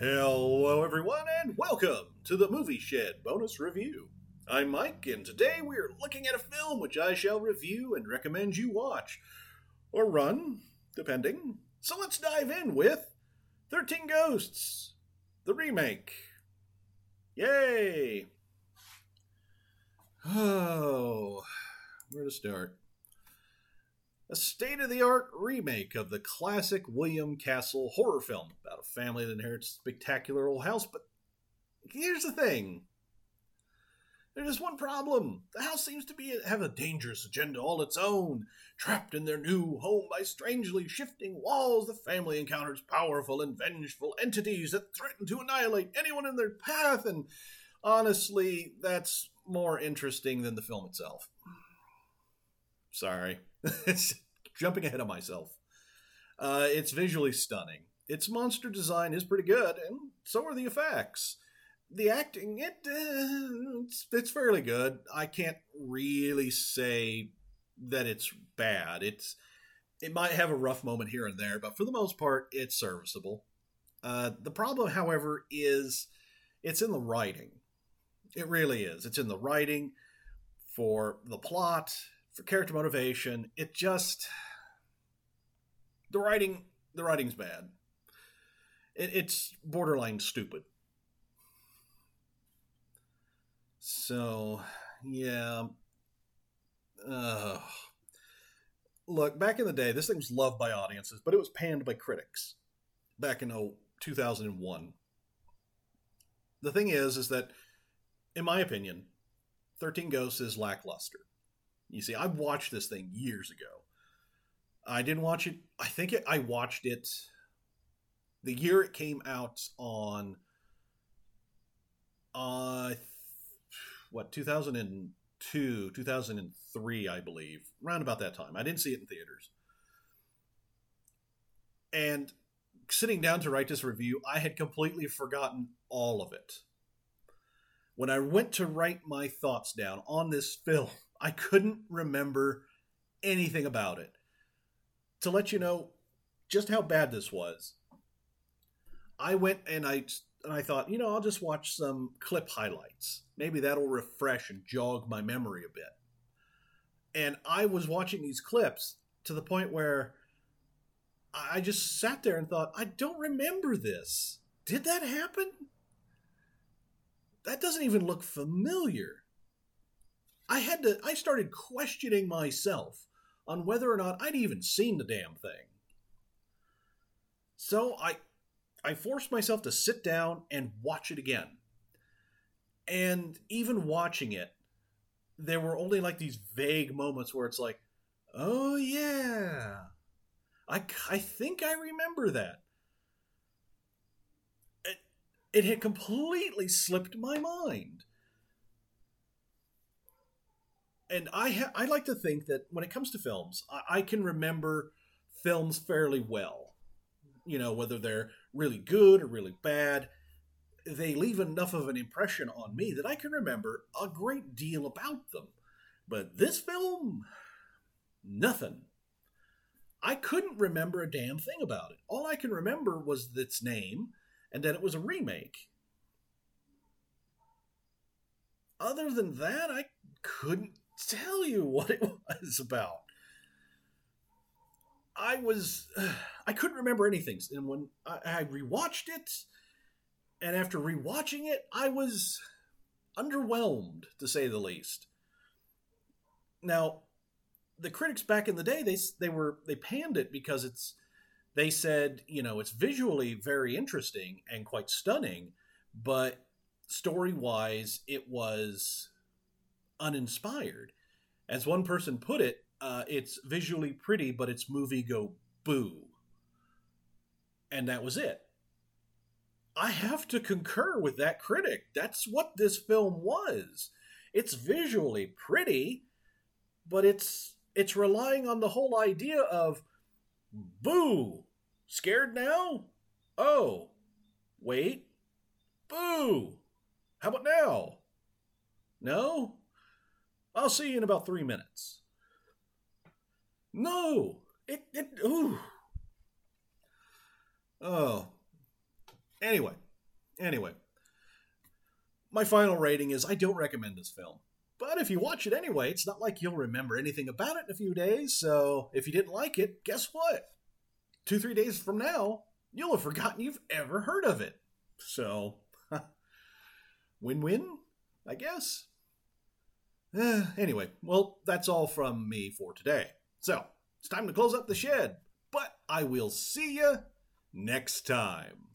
Hello, everyone, and welcome to the Movie Shed bonus review. I'm Mike, and today we are looking at a film which I shall review and recommend you watch, or run, depending. So let's dive in with 13 Ghosts, the remake. Yay! Oh, where to start? A state of the art remake of the classic William Castle horror film about a family that inherits a spectacular old house. But here's the thing there's just one problem. The house seems to be have a dangerous agenda all its own. Trapped in their new home by strangely shifting walls, the family encounters powerful and vengeful entities that threaten to annihilate anyone in their path. And honestly, that's more interesting than the film itself. Sorry. Jumping ahead of myself. Uh, it's visually stunning. Its monster design is pretty good, and so are the effects. The acting, it uh, it's, it's fairly good. I can't really say that it's bad. It's it might have a rough moment here and there, but for the most part, it's serviceable. Uh, the problem, however, is it's in the writing. It really is. It's in the writing for the plot for character motivation. It just the writing the writing's bad. It, it's borderline stupid. So yeah. Uh, look, back in the day, this thing was loved by audiences, but it was panned by critics back in oh, 2001. The thing is, is that, in my opinion, 13 Ghosts is lackluster. You see, I watched this thing years ago. I didn't watch it. I think it, I watched it the year it came out on uh what 2002 2003 i believe around about that time i didn't see it in theaters and sitting down to write this review i had completely forgotten all of it when i went to write my thoughts down on this film I couldn't remember anything about it. To let you know just how bad this was, I went and I and I thought, you know, I'll just watch some clip highlights. Maybe that'll refresh and jog my memory a bit. And I was watching these clips to the point where I just sat there and thought, I don't remember this. Did that happen? That doesn't even look familiar. I had to I started questioning myself on whether or not I'd even seen the damn thing. So I I forced myself to sit down and watch it again. And even watching it, there were only like these vague moments where it's like, "Oh yeah. I I think I remember that." It, it had completely slipped my mind and I ha- I like to think that when it comes to films, I-, I can remember films fairly well. You know, whether they're really good or really bad, they leave enough of an impression on me that I can remember a great deal about them. But this film, nothing. I couldn't remember a damn thing about it. All I can remember was its name and that it was a remake. Other than that, I couldn't tell you what it was about. I was, I couldn't remember anything. And when I, I rewatched it, and after rewatching it, I was underwhelmed, to say the least. Now, the critics back in the day, they they were they panned it because it's they said you know it's visually very interesting and quite stunning, but story wise, it was uninspired. As one person put it, uh, it's visually pretty, but its movie go boo. And that was it. I have to concur with that critic. That's what this film was. It's visually pretty, but it's it's relying on the whole idea of boo. Scared now? Oh. Wait. Boo. How about now? No? I'll see you in about three minutes. No, it, it, ooh. Oh. Anyway, Anyway, my final rating is I don't recommend this film. But if you watch it anyway, it's not like you'll remember anything about it in a few days. So if you didn't like it, guess what? Two, three days from now, you'll have forgotten you've ever heard of it. So, win win, I guess. Uh, anyway, well, that's all from me for today. So, it's time to close up the shed. But I will see you next time.